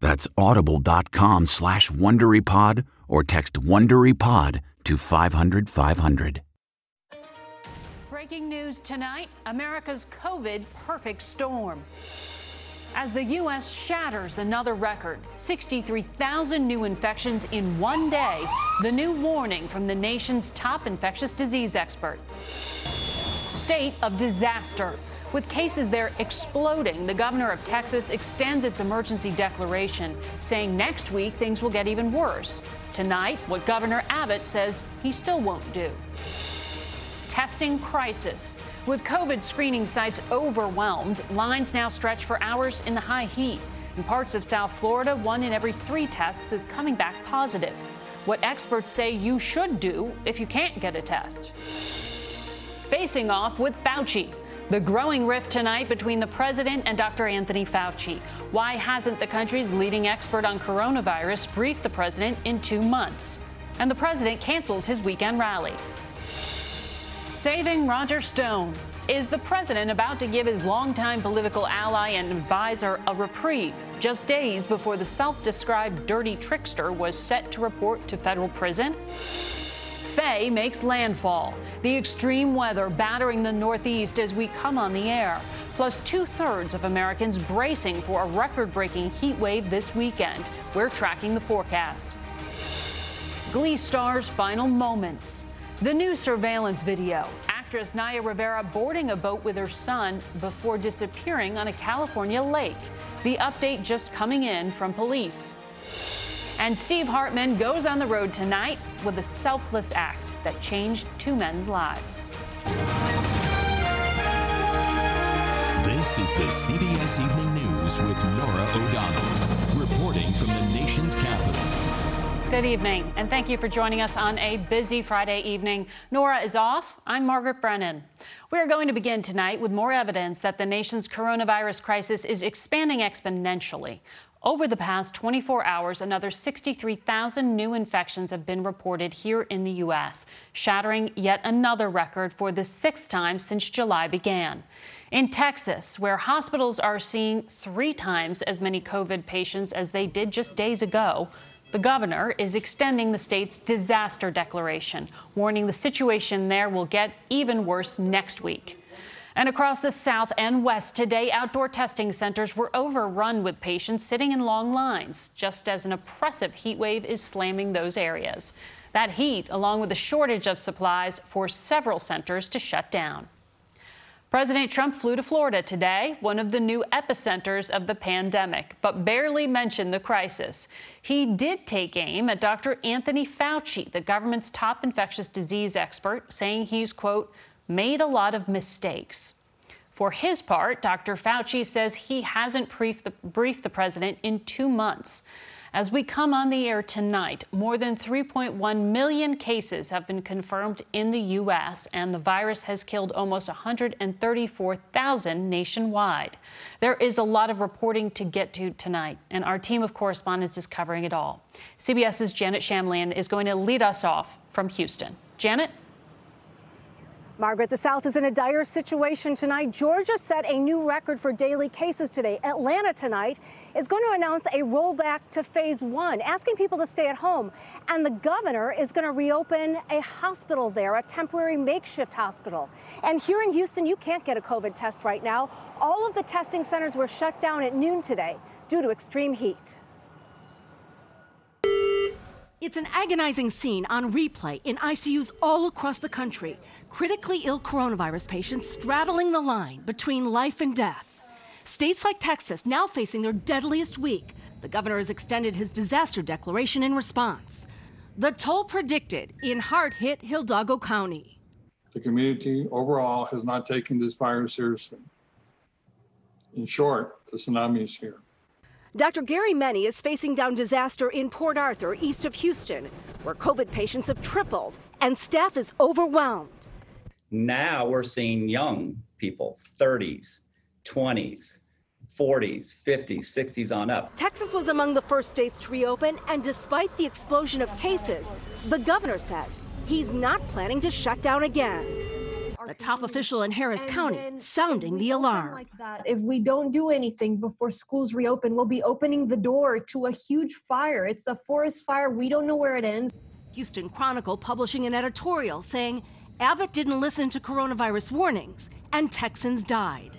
That's audible.com slash WonderyPod or text WonderyPod to 500 500. Breaking news tonight, America's COVID perfect storm. As the U.S. shatters another record, 63,000 new infections in one day, the new warning from the nation's top infectious disease expert. State of disaster. With cases there exploding, the governor of Texas extends its emergency declaration, saying next week things will get even worse. Tonight, what Governor Abbott says he still won't do. Testing crisis. With COVID screening sites overwhelmed, lines now stretch for hours in the high heat. In parts of South Florida, one in every three tests is coming back positive. What experts say you should do if you can't get a test. Facing off with Fauci. The growing rift tonight between the president and Dr. Anthony Fauci. Why hasn't the country's leading expert on coronavirus briefed the president in two months? And the president cancels his weekend rally. Saving Roger Stone. Is the president about to give his longtime political ally and advisor a reprieve just days before the self described dirty trickster was set to report to federal prison? Faye makes landfall. The extreme weather battering the Northeast as we come on the air. Plus, two thirds of Americans bracing for a record breaking heat wave this weekend. We're tracking the forecast. Glee stars' final moments. The new surveillance video. Actress Naya Rivera boarding a boat with her son before disappearing on a California lake. The update just coming in from police. And Steve Hartman goes on the road tonight with a selfless act that changed two men's lives. This is the CBS Evening News with Norah O'Donnell, reporting from the nation's capital. Good evening, and thank you for joining us on a busy Friday evening. Norah is off. I'm Margaret Brennan. We are going to begin tonight with more evidence that the nation's coronavirus crisis is expanding exponentially. Over the past 24 hours, another 63,000 new infections have been reported here in the U.S., shattering yet another record for the sixth time since July began. In Texas, where hospitals are seeing three times as many COVID patients as they did just days ago, the governor is extending the state's disaster declaration, warning the situation there will get even worse next week. And across the South and West today, outdoor testing centers were overrun with patients sitting in long lines, just as an oppressive heat wave is slamming those areas. That heat, along with a shortage of supplies, forced several centers to shut down. President Trump flew to Florida today, one of the new epicenters of the pandemic, but barely mentioned the crisis. He did take aim at Dr. Anthony Fauci, the government's top infectious disease expert, saying he's, quote, made a lot of mistakes. For his part, Dr. Fauci says he hasn't briefed the, briefed the president in two months. As we come on the air tonight, more than 3.1 million cases have been confirmed in the U.S., and the virus has killed almost 134,000 nationwide. There is a lot of reporting to get to tonight, and our team of correspondents is covering it all. CBS's Janet Shamlian is going to lead us off from Houston. Janet? Margaret, the South is in a dire situation tonight. Georgia set a new record for daily cases today. Atlanta tonight is going to announce a rollback to phase one, asking people to stay at home. And the governor is going to reopen a hospital there, a temporary makeshift hospital. And here in Houston, you can't get a COVID test right now. All of the testing centers were shut down at noon today due to extreme heat. It's an agonizing scene on replay in ICUs all across the country. Critically ill coronavirus patients straddling the line between life and death. States like Texas now facing their deadliest week. The governor has extended his disaster declaration in response. The toll predicted in hard hit Hidalgo County. The community overall has not taken this virus seriously. In short, the tsunami is here. Dr. Gary Meny is facing down disaster in Port Arthur, east of Houston, where COVID patients have tripled and staff is overwhelmed. Now we're seeing young people, 30s, 20s, 40s, 50s, 60s on up. Texas was among the first states to reopen, and despite the explosion of cases, the governor says he's not planning to shut down again the top official in Harris and County, sounding the alarm. Like that, if we don't do anything before schools reopen, we'll be opening the door to a huge fire. It's a forest fire. We don't know where it ends. Houston Chronicle publishing an editorial saying Abbott didn't listen to coronavirus warnings and Texans died.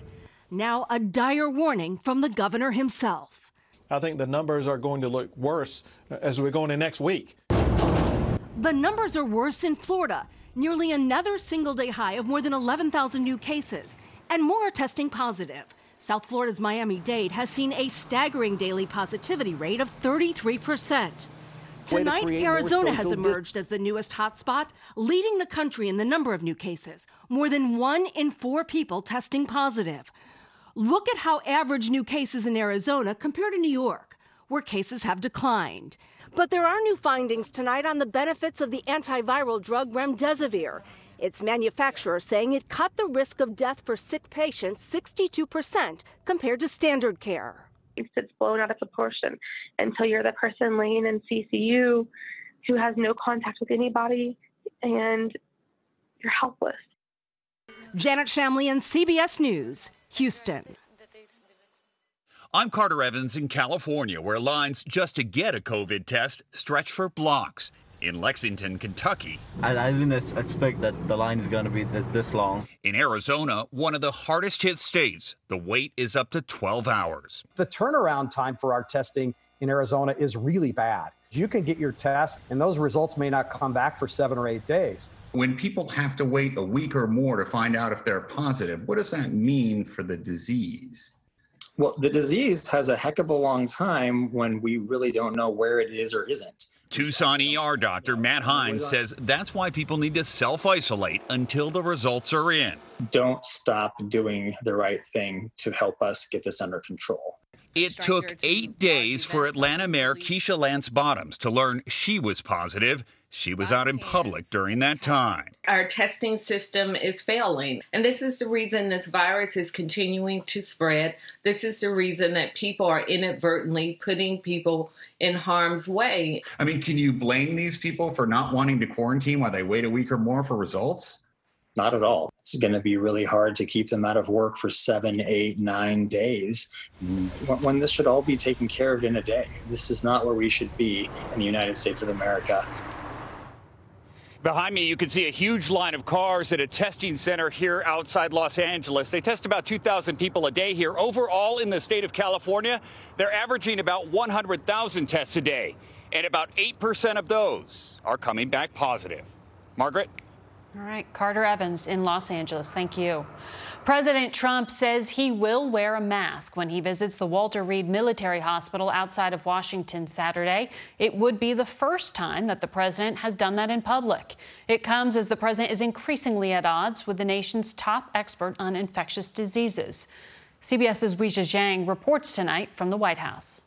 Now, a dire warning from the governor himself. I think the numbers are going to look worse as we go into next week. The numbers are worse in Florida nearly another single day high of more than 11,000 new cases, and more are testing positive. South Florida's Miami Dade has seen a staggering daily positivity rate of 33%. Tonight, Arizona has emerged as the newest hotspot, leading the country in the number of new cases. More than one in four people testing positive. Look at how average new cases in Arizona compare to New York, where cases have declined. But there are new findings tonight on the benefits of the antiviral drug remdesivir. Its manufacturer saying it cut the risk of death for sick patients 62% compared to standard care. It's blown out of proportion until you're the person laying in CCU who has no contact with anybody and you're helpless. Janet Shamlian, CBS News, Houston. I'm Carter Evans in California, where lines just to get a COVID test stretch for blocks. In Lexington, Kentucky. I, I didn't expect that the line is going to be th- this long. In Arizona, one of the hardest hit states, the wait is up to 12 hours. The turnaround time for our testing in Arizona is really bad. You can get your test, and those results may not come back for seven or eight days. When people have to wait a week or more to find out if they're positive, what does that mean for the disease? Well, the disease has a heck of a long time when we really don't know where it is or isn't. Tucson ER doctor Matt Hines says that's why people need to self isolate until the results are in. Don't stop doing the right thing to help us get this under control. It took eight days for Atlanta Mayor Keisha Lance Bottoms to learn she was positive. She was out in public during that time. Our testing system is failing. And this is the reason this virus is continuing to spread. This is the reason that people are inadvertently putting people in harm's way. I mean, can you blame these people for not wanting to quarantine while they wait a week or more for results? Not at all. It's going to be really hard to keep them out of work for seven, eight, nine days when this should all be taken care of in a day. This is not where we should be in the United States of America. Behind me, you can see a huge line of cars at a testing center here outside Los Angeles. They test about 2,000 people a day here. Overall, in the state of California, they're averaging about 100,000 tests a day, and about 8% of those are coming back positive. Margaret? All right, Carter Evans in Los Angeles. Thank you. President Trump says he will wear a mask when he visits the Walter Reed Military Hospital outside of Washington Saturday. It would be the first time that the president has done that in public. It comes as the president is increasingly at odds with the nation's top expert on infectious diseases. CBS's Weijia Jiang reports tonight from the White House.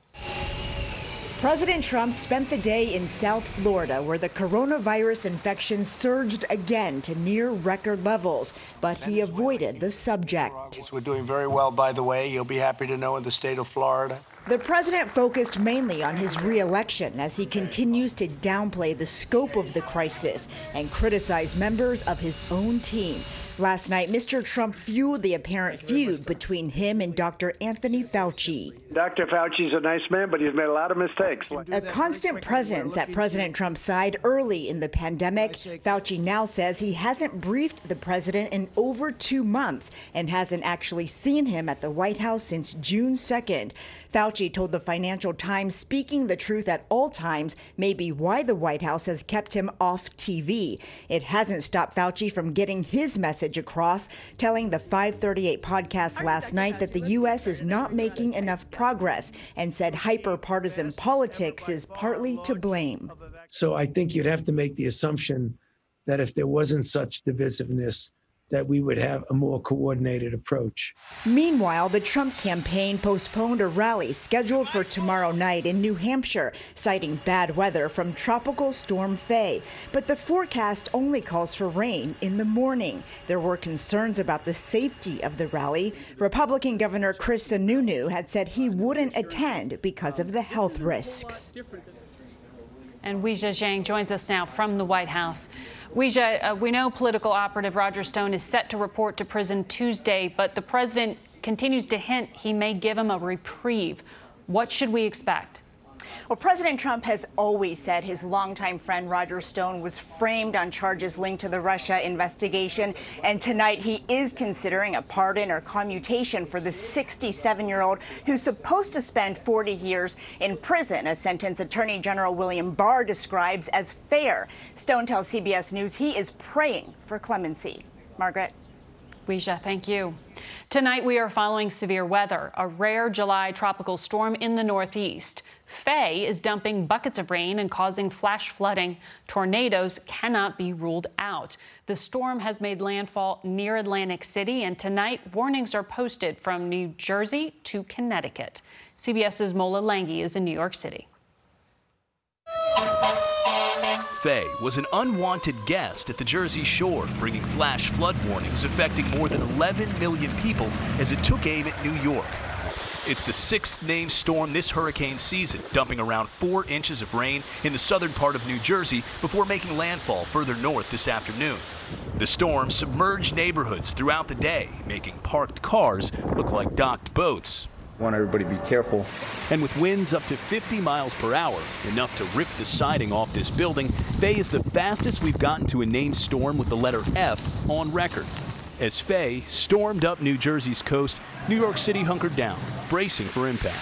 President Trump spent the day in South Florida, where the coronavirus infection surged again to near record levels, but he avoided the subject. We're doing very well, by the way. You'll be happy to know in the state of Florida. The president focused mainly on his reelection as he continues to downplay the scope of the crisis and criticize members of his own team. Last night, Mr. Trump fueled the apparent feud between him and Dr. Anthony Fauci. Dr. Fauci's a nice man, but he's made a lot of mistakes. A constant presence at President Trump's side early in the pandemic, Fauci now says he hasn't briefed the president in over two months and hasn't actually seen him at the White House since June 2nd. Fauci told the Financial Times speaking the truth at all times may be why the White House has kept him off TV. It hasn't stopped Fauci from getting his message across, telling the 538 podcast last night that the U.S. is not making enough progress and said hyper partisan politics is partly to blame. So I think you'd have to make the assumption that if there wasn't such divisiveness, that we would have a more coordinated approach. Meanwhile, the Trump campaign postponed a rally scheduled for tomorrow night in New Hampshire, citing bad weather from Tropical Storm Fay. But the forecast only calls for rain in the morning. There were concerns about the safety of the rally. Republican Governor Chris Sununu had said he wouldn't attend because of the health risks. And Weijia Jiang joins us now from the White House. Weijia, uh, we know political operative Roger Stone is set to report to prison Tuesday, but the president continues to hint he may give him a reprieve. What should we expect? Well, President Trump has always said his longtime friend Roger Stone was framed on charges linked to the Russia investigation. And tonight he is considering a pardon or commutation for the 67 year old who's supposed to spend 40 years in prison, a sentence Attorney General William Barr describes as fair. Stone tells CBS News he is praying for clemency. Margaret. Weijia, thank you. Tonight we are following severe weather, a rare July tropical storm in the northeast. Fay is dumping buckets of rain and causing flash flooding. Tornadoes cannot be ruled out. The storm has made landfall near Atlantic City, and tonight warnings are posted from New Jersey to Connecticut. CBS's Mola Lenghi is in New York City. Fay was an unwanted guest at the Jersey Shore, bringing flash flood warnings affecting more than 11 million people as it took aim at New York. It's the sixth named storm this hurricane season, dumping around four inches of rain in the southern part of New Jersey before making landfall further north this afternoon. The storm submerged neighborhoods throughout the day, making parked cars look like docked boats. Want everybody to be careful. And with winds up to 50 miles per hour, enough to rip the siding off this building, Fay is the fastest we've gotten to a named storm with the letter F on record. As Fay stormed up New Jersey's coast, New York City hunkered down, bracing for impact.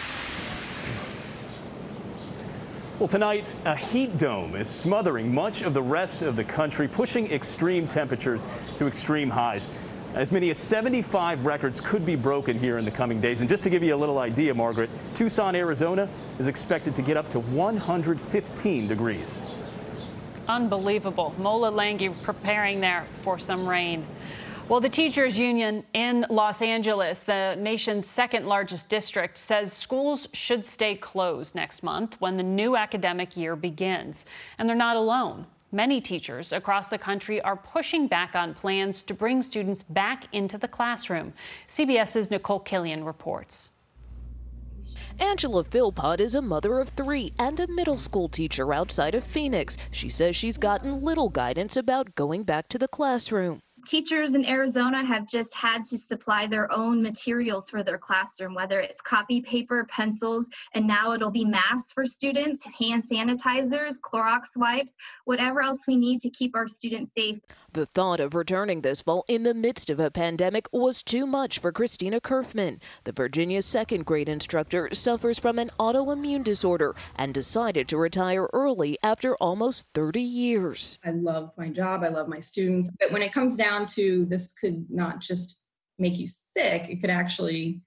Well, tonight, a heat dome is smothering much of the rest of the country, pushing extreme temperatures to extreme highs. As many as 75 records could be broken here in the coming days. And just to give you a little idea, Margaret, Tucson, Arizona is expected to get up to 115 degrees. Unbelievable. Mola Lenghi preparing there for some rain. Well, the teachers union in Los Angeles, the nation's second largest district, says schools should stay closed next month when the new academic year begins. And they're not alone. Many teachers across the country are pushing back on plans to bring students back into the classroom. CBS's Nicole Killion reports. Angela Philpott is a mother of three and a middle school teacher outside of Phoenix. She says she's gotten little guidance about going back to the classroom teachers in Arizona have just had to supply their own materials for their classroom, whether it's copy paper, pencils, and now it'll be masks for students, hand sanitizers, Clorox wipes, whatever else we need to keep our students safe. The thought of returning this fall in the midst of a pandemic was too much for Christina Kerfman. The Virginia second grade instructor suffers from an autoimmune disorder and decided to retire early after almost 30 years. I love my job, I love my students, but when it comes down down to this could not just make you sick, it could actually,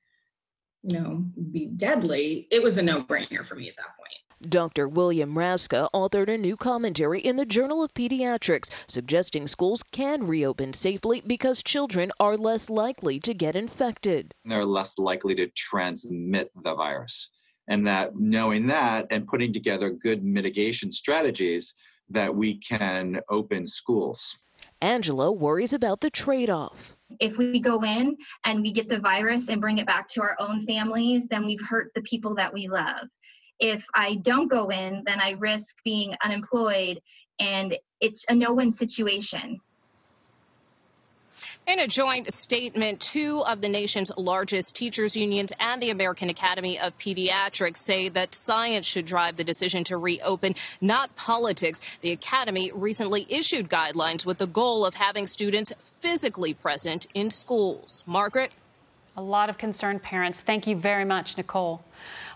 you know, be deadly. It was a no brainer for me at that point. Dr. William Raszka authored a new commentary in the Journal of Pediatrics suggesting schools can reopen safely because children are less likely to get infected. They're less likely to transmit the virus. And that knowing that and putting together good mitigation strategies that we can open schools. Angela worries about the trade off. If we go in and we get the virus and bring it back to our own families, then we've hurt the people that we love if I don't go in, then I risk being unemployed, and it's a no win situation. In a joint statement, two of the nation's largest teachers' unions and the American Academy of Pediatrics say that science should drive the decision to reopen, not politics. The Academy recently issued guidelines with the goal of having students physically present in schools. Margaret? A lot of concerned parents. Thank you very much, Nicole.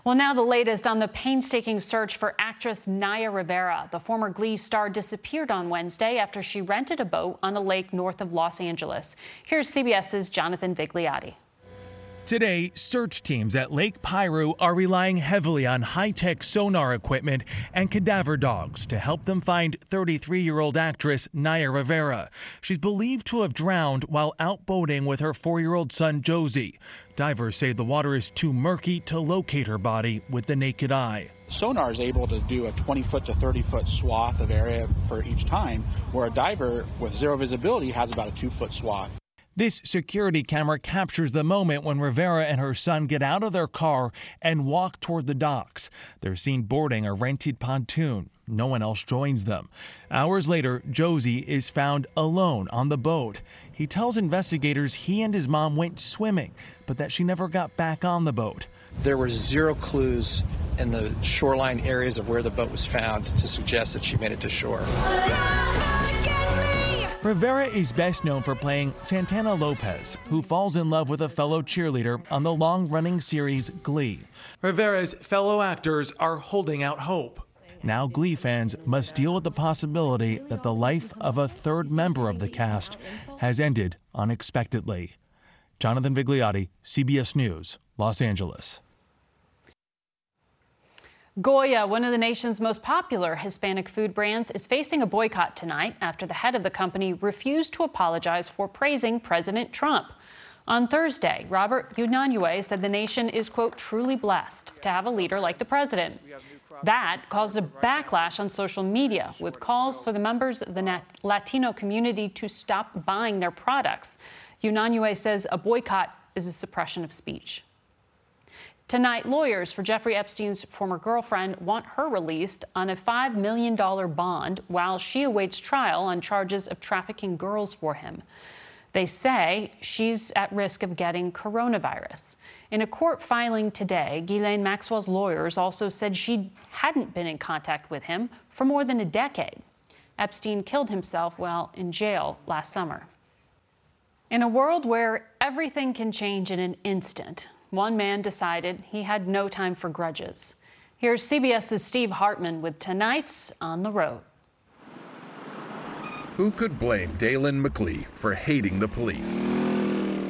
Well, now the latest on the painstaking search for actress Naya Rivera. The former Glee star disappeared on Wednesday after she rented a boat on a lake north of Los Angeles. Here's CBS's Jonathan Vigliotti. Today, search teams at Lake Piru are relying heavily on high tech sonar equipment and cadaver dogs to help them find 33 year old actress Naya Rivera. She's believed to have drowned while out boating with her four year old son Josey. Divers say the water is too murky to locate her body with the naked eye. Sonar is able to do a 20 foot to 30 foot swath of area per each time, where a diver with zero visibility has about a two foot swath. This security camera captures the moment when Rivera and her son get out of their car and walk toward the docks. They're seen boarding a rented pontoon. No one else joins them. Hours later, Josey is found alone on the boat. He tells investigators he and his mom went swimming, but that she never got back on the boat. There were zero clues in the shoreline areas of where the boat was found to suggest that she made it to shore. Rivera is best known for playing Santana Lopez, who falls in love with a fellow cheerleader on the long running series Glee. Rivera's fellow actors are holding out hope. Now, Glee fans must deal with the possibility that the life of a third member of the cast has ended unexpectedly. Jonathan Vigliotti, CBS News, Los Angeles. Goya, one of the nation's most popular Hispanic food brands, is facing a boycott tonight after the head of the company refused to apologize for praising President Trump. On Thursday, Robert Unanue said the nation is, quote, truly blessed to have a leader like the president. That caused a backlash on social media with calls for the members of the Latino community to stop buying their products. Unanue says a boycott is a suppression of speech. Tonight, lawyers for Jeffrey Epstein's former girlfriend want her released on a $5 million bond while she awaits trial on charges of trafficking girls for him. They say she's at risk of getting coronavirus. In a court filing today, Ghislaine Maxwell's lawyers also said she hadn't been in contact with him for more than a decade. Epstein killed himself while in jail last summer. In a world where everything can change in an instant, one man decided he had no time for grudges. Here's CBS's Steve Hartman with tonight's On the Road. Who could blame Dalen McLee for hating the police?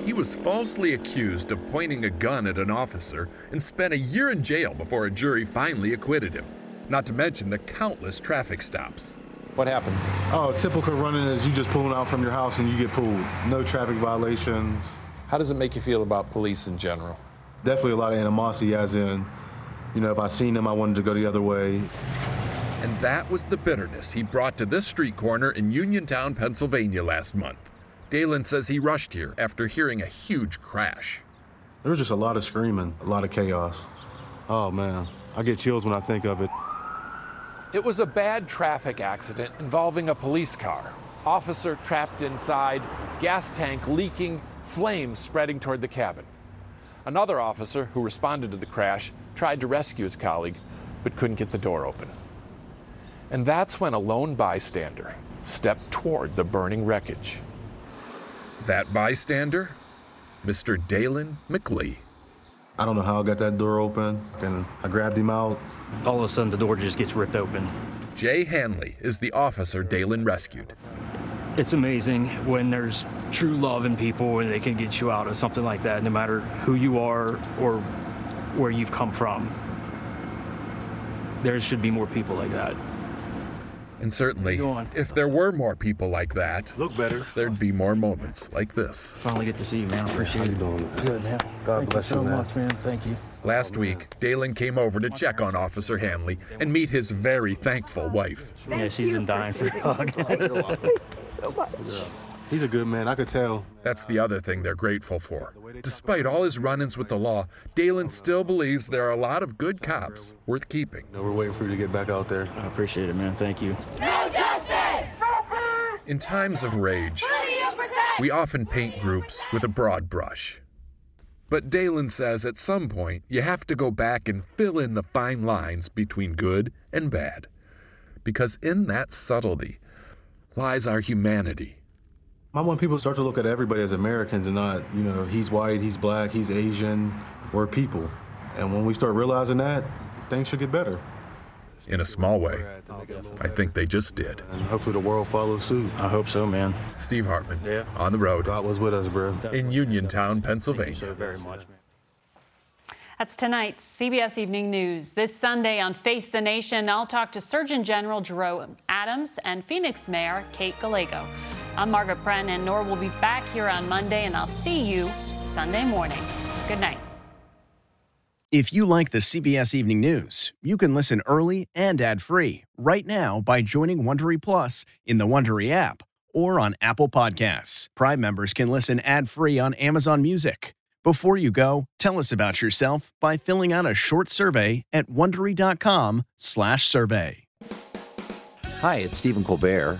He was falsely accused of pointing a gun at an officer and spent a year in jail before a jury finally acquitted him. Not to mention the countless traffic stops. What happens? Oh, typical running is you just pulling out from your house and you get pulled. No traffic violations. How does it make you feel about police in general? Definitely a lot of animosity, as in, you know, if I seen him, I wanted to go the other way. And that was the bitterness he brought to this street corner in Uniontown, Pennsylvania last month. Dalen says he rushed here after hearing a huge crash. There was just a lot of screaming, a lot of chaos. Oh man, I get chills when I think of it. It was a bad traffic accident involving a police car. Officer trapped inside, gas tank leaking, flames spreading toward the cabin. Another officer who responded to the crash tried to rescue his colleague, but couldn't get the door open. And that's when a lone bystander stepped toward the burning wreckage. That bystander? Mr. Dalen McLee. I don't know how I got that door open, and I grabbed him out. All of a sudden, the door just gets ripped open. Jay Hanley is the officer Dalen rescued. It's amazing when there's true love in people and they can get you out of something like that, no matter who you are or where you've come from. There should be more people like that. And certainly, if there were more people like that, look better. There'd be more moments like this. Finally get to see you, man. I appreciate How you it. doing? Good, man. God Thank bless you so you, man. much, man. Thank you. Last week, Dalen came over to check on Officer Hanley and meet his very thankful wife. Yeah, she's been dying for a hug. So much. He's a good man. I could tell. That's the other thing they're grateful for. Despite all his run ins with the law, Dalen still believes there are a lot of good cops worth keeping. No, we're waiting for you to get back out there. I appreciate it, man. Thank you. No justice! In times of rage, we often paint groups with a broad brush. But Dalen says at some point you have to go back and fill in the fine lines between good and bad. Because in that subtlety lies our humanity. I want people to start to look at everybody as Americans and not, you know, he's white, he's black, he's Asian. We're people. And when we start realizing that, things should get better. In a small way, I think they just did. And hopefully the world follows suit. I hope so, man. Steve Hartman, Yeah. on the road God was with us, bro. in Uniontown, Pennsylvania. Thank so very much, man. That's tonight's CBS Evening News. This Sunday on Face the Nation, I'll talk to Surgeon General Jerome Adams and Phoenix Mayor Kate Gallego. I'm Margaret Brennan. And Nor will be back here on Monday, and I'll see you Sunday morning. Good night. If you like the CBS Evening News, you can listen early and ad-free right now by joining Wondery Plus in the Wondery app or on Apple Podcasts. Prime members can listen ad-free on Amazon Music. Before you go, tell us about yourself by filling out a short survey at wondery.com/survey. Hi, it's Stephen Colbert,